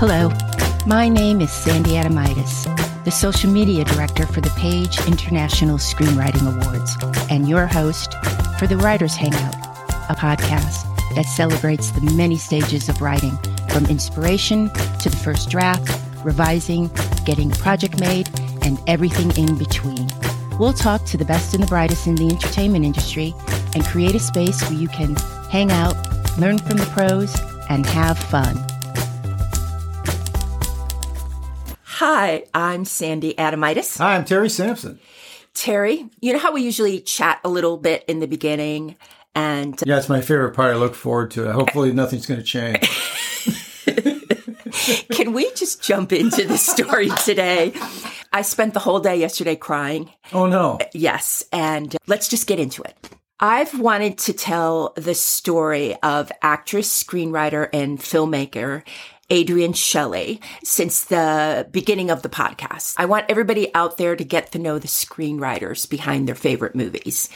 Hello, my name is Sandy Adomaitis, the social media director for the Page International Screenwriting Awards, and your host for the Writers Hangout, a podcast that celebrates the many stages of writing, from inspiration to the first draft, revising, getting a project made, and everything in between. We'll talk to the best and the brightest in the entertainment industry and create a space where you can hang out, learn from the pros, and have fun. Hi, I'm Sandy Adomaitis. Hi, I'm Terry Sampson. Terry, you know how we usually chat a little bit in the beginning and Yeah, it's my favorite part. I look forward to it. Hopefully nothing's going to change. Can we just jump into the story today? I spent the whole day yesterday crying. Oh no. Uh, yes, and let's just get into it. I've wanted to tell the story of actress, screenwriter, and filmmaker Adrienne Shelly since the beginning of the podcast. I want everybody out there to get to know the screenwriters behind their favorite movies.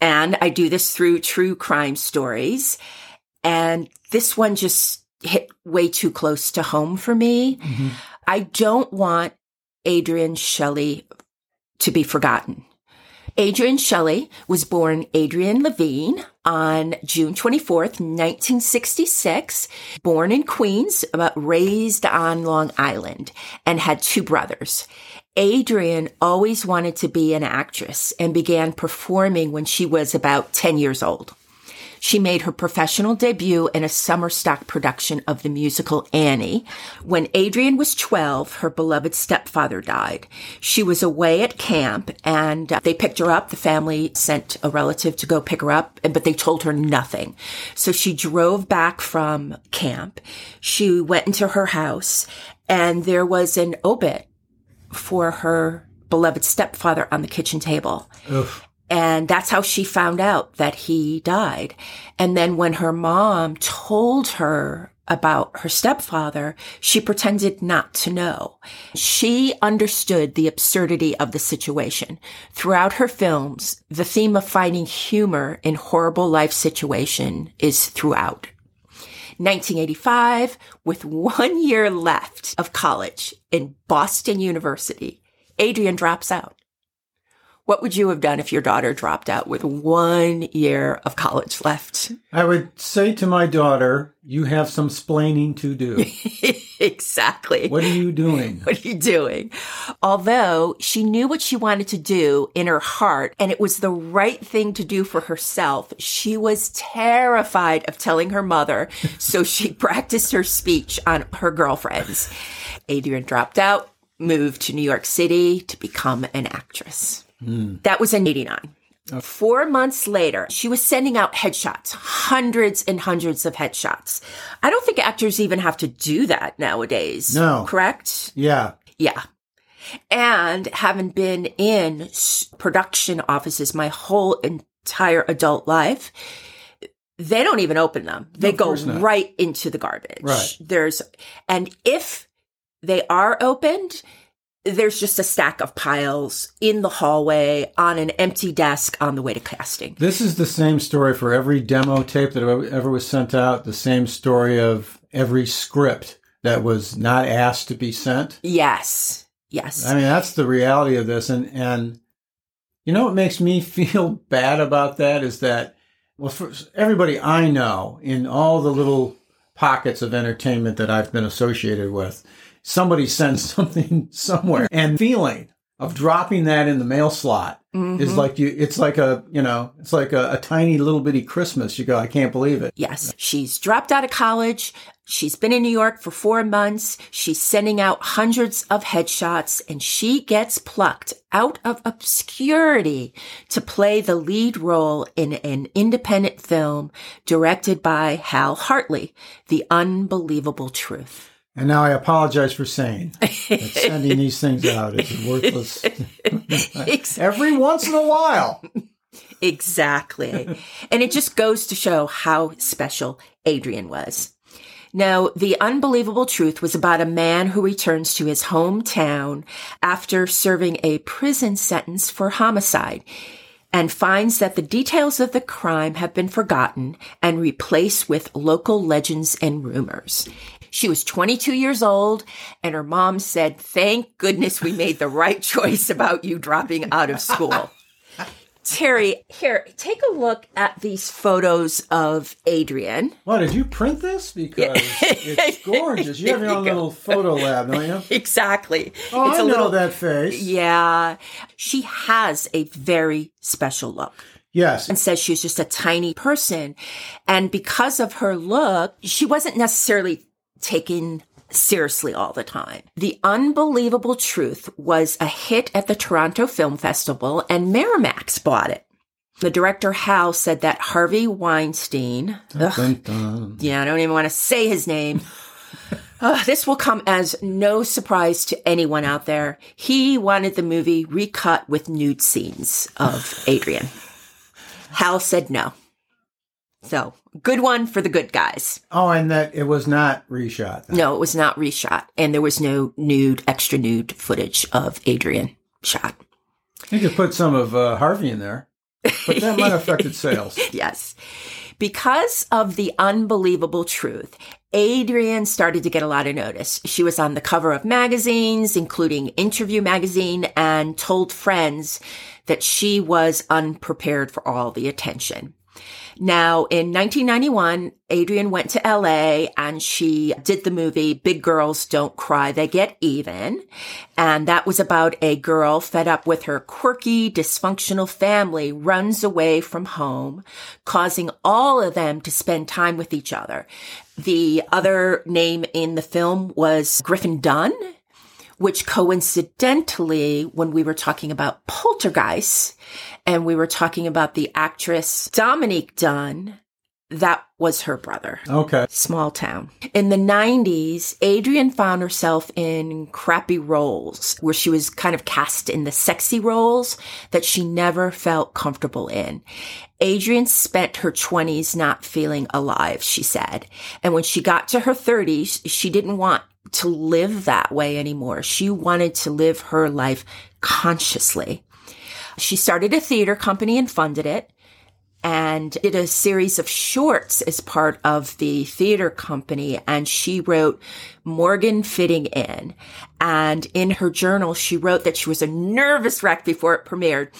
And I do this through true crime stories. And this one just hit way too close to home for me. Mm-hmm. I don't want Adrienne Shelly to be forgotten. Adrienne Shelly was born Adrienne Levine on June 24th, 1966, born in Queens, but raised on Long Island and had two brothers. Adrienne always wanted to be an actress and began performing when she was about 10 years old. She made her professional debut in a summer stock production of the musical Annie. When Adrienne was 12, her beloved stepfather died. She was away at camp and uh, they picked her up. The family sent a relative to go pick her up, but they told her nothing. So she drove back from camp. She went into her house and there was an obit for her beloved stepfather on the kitchen table. Oof. And that's how she found out that he died. And then when her mom told her about her stepfather, she pretended not to know. She understood the absurdity of the situation. Throughout her films, the theme of finding humor in horrible life situation is throughout. 1985, with one year left of college in Boston University, Adrienne drops out. What would you have done if your daughter dropped out with one year of college left? I would say to my daughter, you have some splaining to do. exactly. What are you doing? What are you doing? Although she knew what she wanted to do in her heart and it was the right thing to do for herself, she was terrified of telling her mother. so she practiced her speech on her girlfriends. Adrienne dropped out, moved to New York City to become an actress. Mm. That was in 89. Okay. Four months later, she was sending out headshots, hundreds and hundreds of headshots. I don't think actors even have to do that nowadays. No. Correct? Yeah. Yeah. And having been in production offices my whole entire adult life, they don't even open them. They no, go right into the garbage. Right. There's, and if they are opened, there's just a stack of piles in the hallway on an empty desk on the way to casting. This is the same story for every demo tape that ever was sent out, the same story of every script that was not asked to be sent. Yes. Yes. I mean, that's the reality of this. And, and, you know what makes me feel bad about that is that, well, for everybody I know in all the little pockets of entertainment that I've been associated with, somebody sends something somewhere. And feeling of dropping that in the mail slot mm-hmm. is like you it's like a you know it's like a, a, tiny little bitty christmas. You go i can't believe it. Yes. She's dropped out of college. She's been in new york for four months. She's sending out hundreds of headshots and she gets plucked out of obscurity to play the lead role in an independent film directed by hal hartley the unbelievable truth and now I apologize for saying that sending these things out is worthless. Every once in a while. Exactly. and it just goes to show how special Adrienne was. Now, the unbelievable truth was about a man who returns to his hometown after serving a prison sentence for homicide. And finds that the details of the crime have been forgotten and replaced with local legends and rumors. She was 22 years old, and her mom said, Thank goodness we made the right choice about you dropping out of school. Terry, here, take a look at these photos of Adrienne. What, did you print this? Because it's gorgeous. You have your own little photo lab, don't you? Exactly. Oh, it's I a know little, that face. Yeah. She has a very special look Yes. and says she's just a tiny person. And because of her look, she wasn't necessarily taken seriously all the time. The Unbelievable Truth was a hit at the Toronto Film Festival and Miramax bought it. The director Hal said that Harvey Weinstein, ugh, Dun, dun. yeah, I don't even want to say his name. Uh, this will come as no surprise to anyone out there. He wanted the movie recut with nude scenes of Adrienne. Hal said no. So, good one for the good guys. Oh, and that it was not reshot. then. No, it was not reshot, and there was no nude, extra nude footage of Adrienne shot. You could put some of uh, Harvey in there, but that might have affected sales. Yes. Because of the unbelievable truth, Adrienne started to get a lot of notice. She was on the cover of magazines, including Interview magazine, and told friends that she was unprepared for all the attention. Now, in 1991, Adrienne went to LA and she did the movie Big Girls Don't Cry, They Get Even. And that was about a girl fed up with her quirky, dysfunctional family runs away from home, causing all of them to spend time with each other. The other name in the film was Griffin Dunne which coincidentally, when we were talking about Poltergeist and we were talking about the actress Dominique Dunne, that was her brother. Okay. Small town. In the 90s, Adrienne found herself in crappy roles where she was kind of cast in the sexy roles that she never felt comfortable in. Adrienne spent her 20s not feeling alive, she said. And when she got to her 30s, she didn't want to live that way anymore. She wanted to live her life consciously. She started a theater company and funded it and did a series of shorts as part of the theater company. And she wrote Morgan Fitting In. And in her journal, she wrote that she was a nervous wreck before it premiered.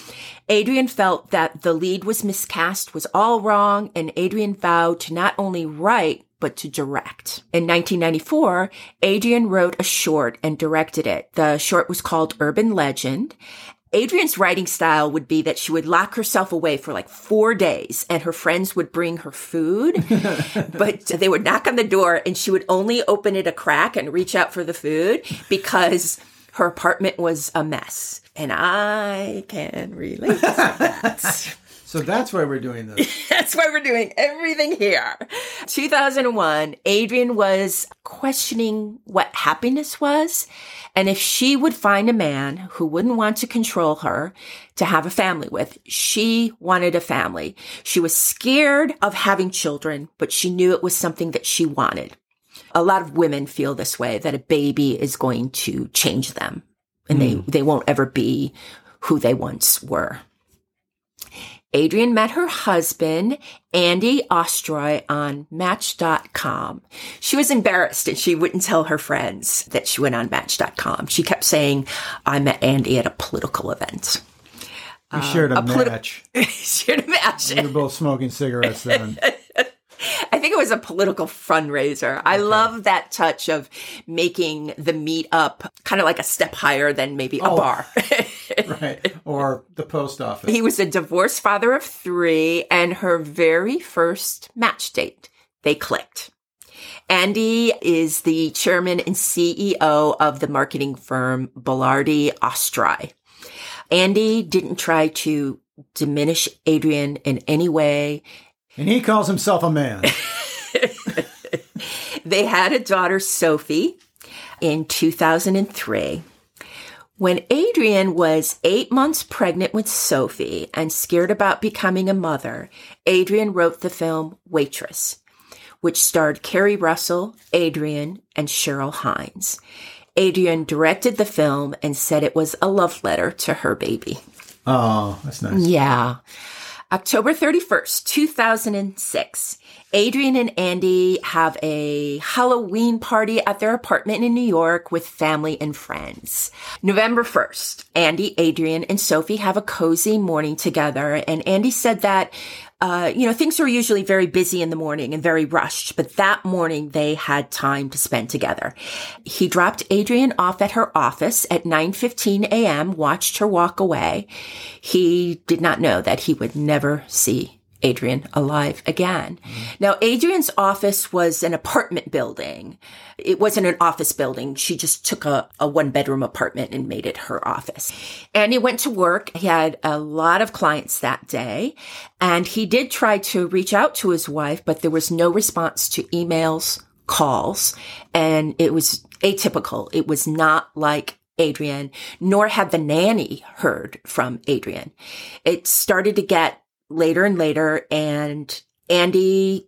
Adrienne felt that the lead was miscast, was all wrong, and Adrienne vowed to not only write, but to direct. In 1994, Adrienne wrote a short and directed it. The short was called Urban Legend. Adrienne's writing style would be that she would lock herself away for like four days and her friends would bring her food, but they would knock on the door and she would only open it a crack and reach out for the food because her apartment was a mess. And I can relate to that. So that's why we're doing this. That's why we're doing everything here. 2001, Adrienne was questioning what happiness was and if she would find a man who wouldn't want to control her to have a family with. She wanted a family. She was scared of having children, but she knew it was something that she wanted. A lot of women feel this way that a baby is going to change them and they, hmm. they won't ever be who they once were. Adrienne met her husband, Andy Ostroy, on Match.com. She was embarrassed and she wouldn't tell her friends that she went on Match.com. She kept saying, I met Andy at a political event. We shared a, uh, a politi- match. Shared a match. We were both smoking cigarettes then. I think it was a political fundraiser. I love that touch of making the meet up kind of like a step higher than maybe a Oh. bar. right. Or the post office. He was a divorced father of three, and her very first match date, they clicked. Andy is the chairman and CEO of the marketing firm Belardi Ostroy. Andy didn't try to diminish Adrienne in any way. And he calls himself a man. They had a daughter, Sophie, in 2003. When Adrienne was eight months pregnant with Sophie and scared about becoming a mother, Adrienne wrote the film Waitress, which starred Keri Russell, Adrienne, and Cheryl Hines. Adrienne directed the film and said it was a love letter to her baby. Oh, that's nice. Yeah. October 31st, 2006. Adrienne and Andy have a Halloween party at their apartment in New York with family and friends. November 1st, Andy, Adrienne, and Sophie have a cozy morning together. And Andy said that uh, you know, things are usually very busy in the morning and very rushed, but that morning they had time to spend together. He dropped Adrienne off at her office at 9:15 a.m., watched her walk away. He did not know that he would never see Adrienne alive again. Mm-hmm. Now, Adrienne's office was an apartment building. It wasn't an office building. She just took a, a one bedroom apartment and made it her office. And he went to work. He had a lot of clients that day and he did try to reach out to his wife, but there was no response to emails, calls, and it was atypical. It was not like Adrienne, nor had the nanny heard from Adrienne. It started to get later and later and Andy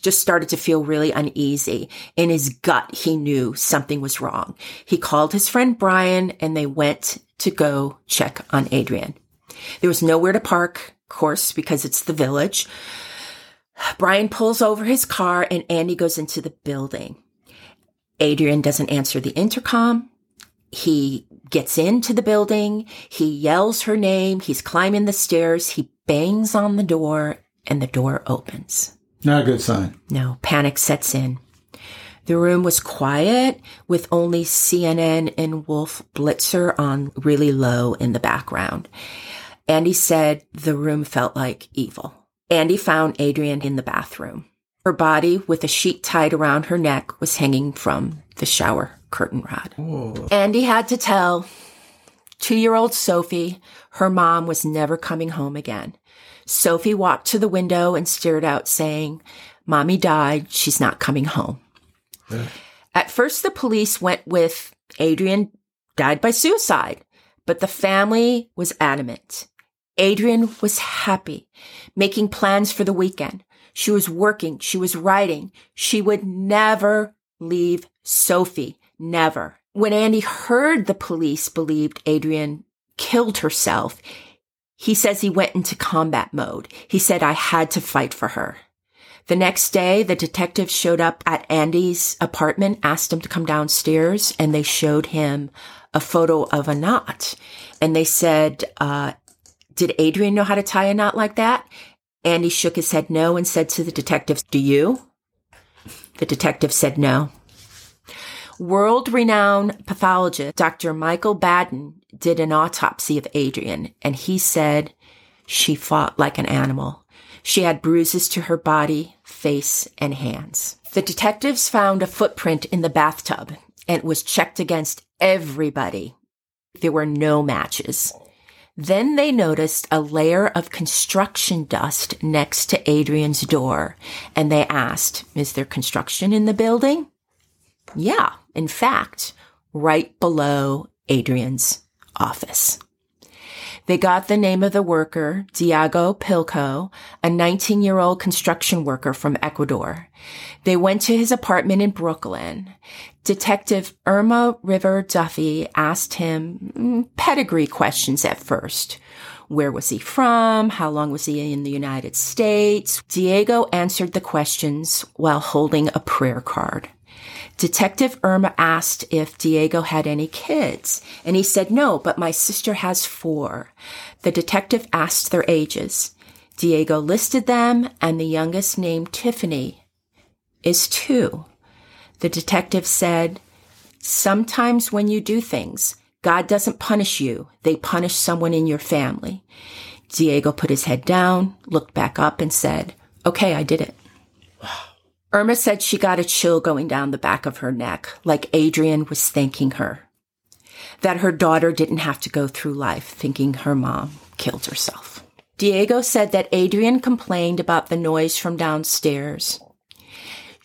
just started to feel really uneasy. In his gut, he knew something was wrong. He called his friend Brian and they went to go check on Adrienne. There was nowhere to park, of course, because it's the village. Brian pulls over his car and Andy goes into the building. Adrienne doesn't answer the intercom. He gets into the building. He yells her name. He's climbing the stairs. He bangs on the door and the door opens. Not a good sign. No, panic sets in. The room was quiet with only CNN and Wolf Blitzer on really low in the background. Andy said the room felt like evil. Andy found Adrienne in the bathroom. Her body, with a sheet tied around her neck, was hanging from the shower curtain rod. Whoa. Andy had to tell two year old Sophie her mom was never coming home again. Sophie walked to the window and stared out, saying, Mommy died. She's not coming home. Yeah. At first, the police went with Adrienne died by suicide, but the family was adamant. Adrienne was happy, making plans for the weekend. She was working. She was writing. She would never leave Sophie. Never. When Andy heard the police believed Adrienne killed herself, he says he went into combat mode. He said, I had to fight for her. The next day, the detectives showed up at Andy's apartment, asked him to come downstairs, and they showed him a photo of a knot. And they said, uh, did Adrienne know how to tie a knot like that? Andy shook his head no and said to the detectives, Do you? The detective said no. World renowned pathologist Dr. Michael Baden did an autopsy of Adrienne and he said she fought like an animal. She had bruises to her body, face, and hands. The detectives found a footprint in the bathtub and it was checked against everybody. There were no matches. Then they noticed a layer of construction dust next to Adrienne's door and they asked, is there construction in the building? Yeah, in fact, right below Adrienne's office. They got the name of the worker, Diego Pilco, a 19 year old construction worker from Ecuador. They went to his apartment in Brooklyn. Detective Irma River Duffy asked him mm, pedigree questions at first. Where was he from? How long was he in the United States? Diego answered the questions while holding a prayer card. Detective Irma asked if Diego had any kids, and he said no, but my sister has four. The detective asked their ages. Diego listed them, and the youngest, named Tiffany, is two. The detective said, Sometimes when you do things, God doesn't punish you, they punish someone in your family. Diego put his head down, looked back up, and said, Okay, I did it. Irma said she got a chill going down the back of her neck, like Adrienne was thanking her. That her daughter didn't have to go through life thinking her mom killed herself. Diego said that Adrienne complained about the noise from downstairs.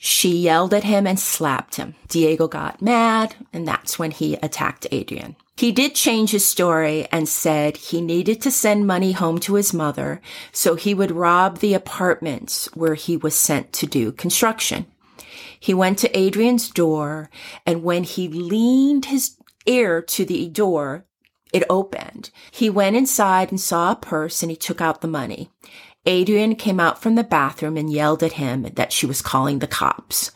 She yelled at him and slapped him. Diego got mad, and that's when he attacked Adrienne. He did change his story and said he needed to send money home to his mother, so he would rob the apartments where he was sent to do construction. He went to Adrienne's door, and when he leaned his ear to the door, It opened. He went inside and saw a purse and he took out the money. Adrienne came out from the bathroom and yelled at him that she was calling the cops.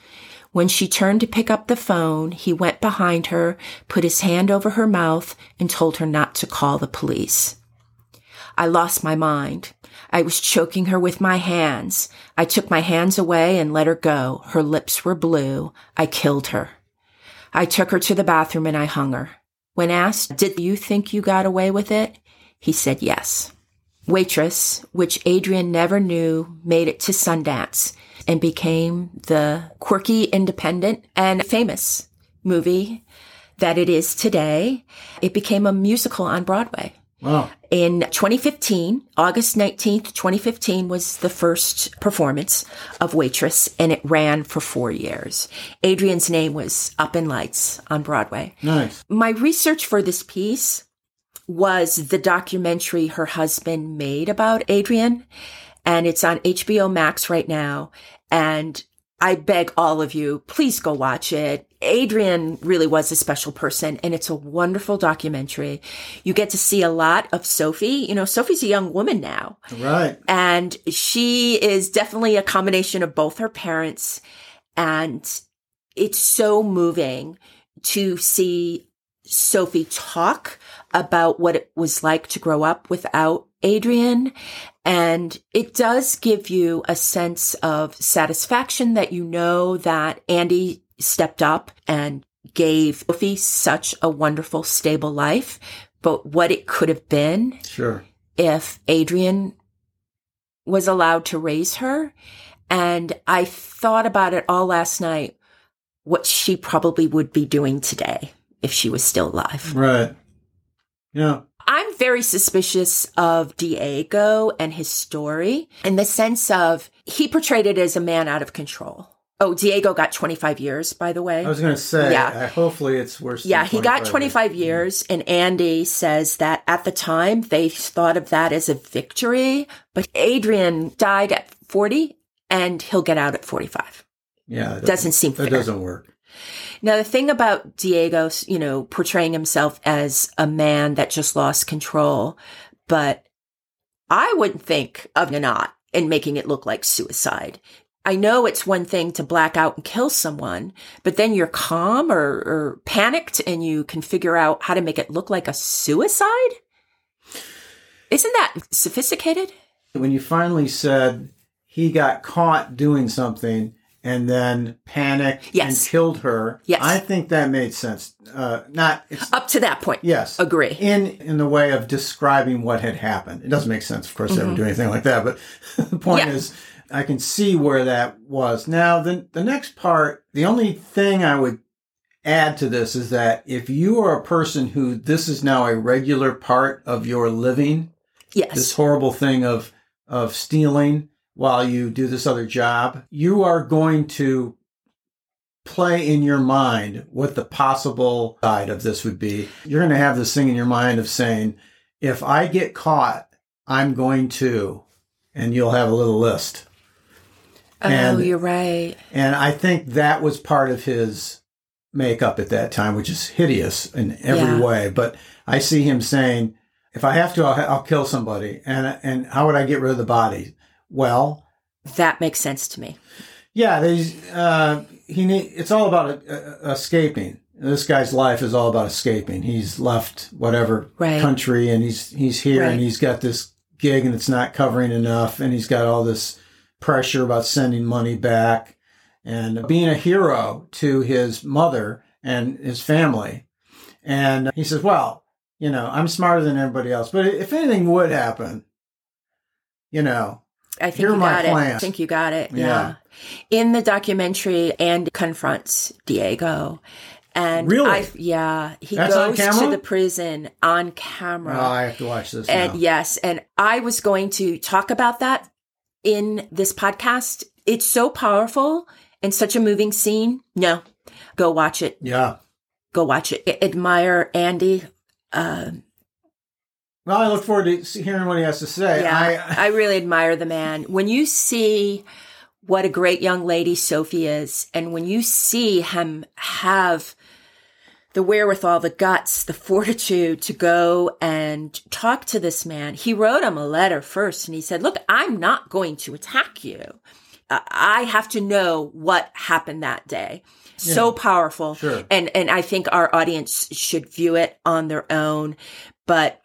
When she turned to pick up the phone, he went behind her, put his hand over her mouth, and told her not to call the police. I lost my mind. I was choking her with my hands. I took my hands away and let her go. Her lips were blue. I killed her. I took her to the bathroom and I hung her. When asked, did you think you got away with it? He said yes. Waitress, which Adrienne never knew, made it to Sundance and became the quirky, independent, and famous movie that it is today. It became a musical on Broadway. Wow. In 2015, August 19th, 2015 was the first performance of Waitress and it ran for four years. Adrienne's name was up in lights on Broadway. Nice. My research for this piece was the documentary her husband made about Adrienne and it's on HBO Max right now. And I beg all of you, please go watch it. Adrienne really was a special person and it's a wonderful documentary. You get to see a lot of Sophie. You know, Sophie's a young woman now. Right. And she is definitely a combination of both her parents. And it's so moving to see Sophie talk about what it was like to grow up without Adrienne. And it does give you a sense of satisfaction that you know that Andy stepped up and gave Sophie such a wonderful, stable life. But what it could have been Sure. if Adrienne was allowed to raise her. And I thought about it all last night, what she probably would be doing today if she was still alive. Right. Yeah. I'm very suspicious of Diego and his story in the sense of he portrayed it as a man out of control. Oh, Diego got 25 years, by the way. I was going to say, Yeah. uh, hopefully it's worse. Yeah, he got 25 25 years, and Andy says that at the time they thought of that as a victory, but Adrienne died at 40 and he'll get out at 45. Yeah. that Doesn't seem That fair. doesn't work. Now, the thing about Diego, you know, portraying himself as a man that just lost control, but I wouldn't think of knot and making it look like suicide. I know it's one thing to black out and kill someone, but then you're calm or, or panicked and you can figure out how to make it look like a suicide. Isn't that sophisticated? When you finally said he got caught doing something and then panicked Yes. and killed her, Yes. I think that made sense. Uh, not, it's, Up to that point. yes. Agree. In, in the way of describing what had happened. It doesn't make sense, of course, to ever do anything like that. But the point Mm-hmm. Yeah. is, I can see where that was. Now, the, the next part, the only thing I would add to this is that if you are a person who this is now a regular part of your living, Yes. this horrible thing of of stealing while you do this other job, you are going to play in your mind what the possible side of this would be. You're going to have this thing in your mind of saying, if I get caught, I'm going to, and you'll have a little list. oh, and- you're right. And I think that was part of his makeup at that time, which is hideous in every Yeah. way. But I see him saying, if I have to, I'll, I'll kill somebody. And, and how would I get rid of the body? Well, That makes sense to me. yeah, there's, uh, he need, it's all about uh, uh, escaping. This guy's life is all about escaping. He's left whatever Right. country and he's, he's here Right. and he's got this gig and it's not covering enough. And he's got all this pressure about sending money back and being a hero to his mother and his family. And he says, well, you know, I'm smarter than everybody else, but if anything would happen, you know, I think you got it. I think you got it. Yeah. Yeah. In the documentary, Andy confronts Diego. And Really? I, yeah, he That's goes to the prison on camera. oh, I have to watch this and now. yes, and I was going to talk about that in this podcast. It's so powerful and such a moving scene. No, go watch it. Yeah. Go watch it. Admire Andy. Uh, Well, I look forward to hearing what he has to say. Yeah, I, I, really admire the man. When you see what a great young lady Sophie is, and when you see him have the wherewithal, the guts, the fortitude to go and talk to this man. He wrote him a letter first and he said, look, I'm not going to attack you. I have to know what happened that day. Yeah. So powerful. Sure. And, and I think our audience should view it on their own. But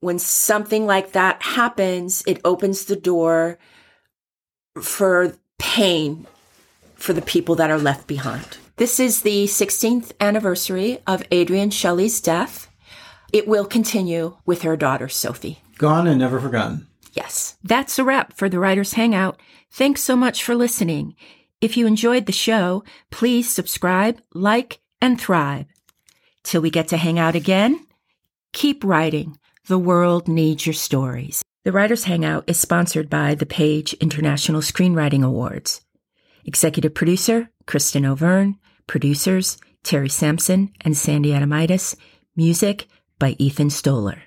when something like that happens, it opens the door for pain for the people that are left behind. This is the 16th anniversary of Adrienne Shelly's death. It will continue with her daughter, Sophie. Gone and never forgotten. Yes. That's a wrap for the Writers Hangout. Thanks so much for listening. If you enjoyed the show, please subscribe, like, and thrive. Till we get to hang out again, keep writing. The world needs your stories. The Writers Hangout is sponsored by the Page International Screenwriting Awards. Executive producer, Kristin Overn. Producers Terry Sampson and Sandy Adomaitis. Music by Ethan Stoller.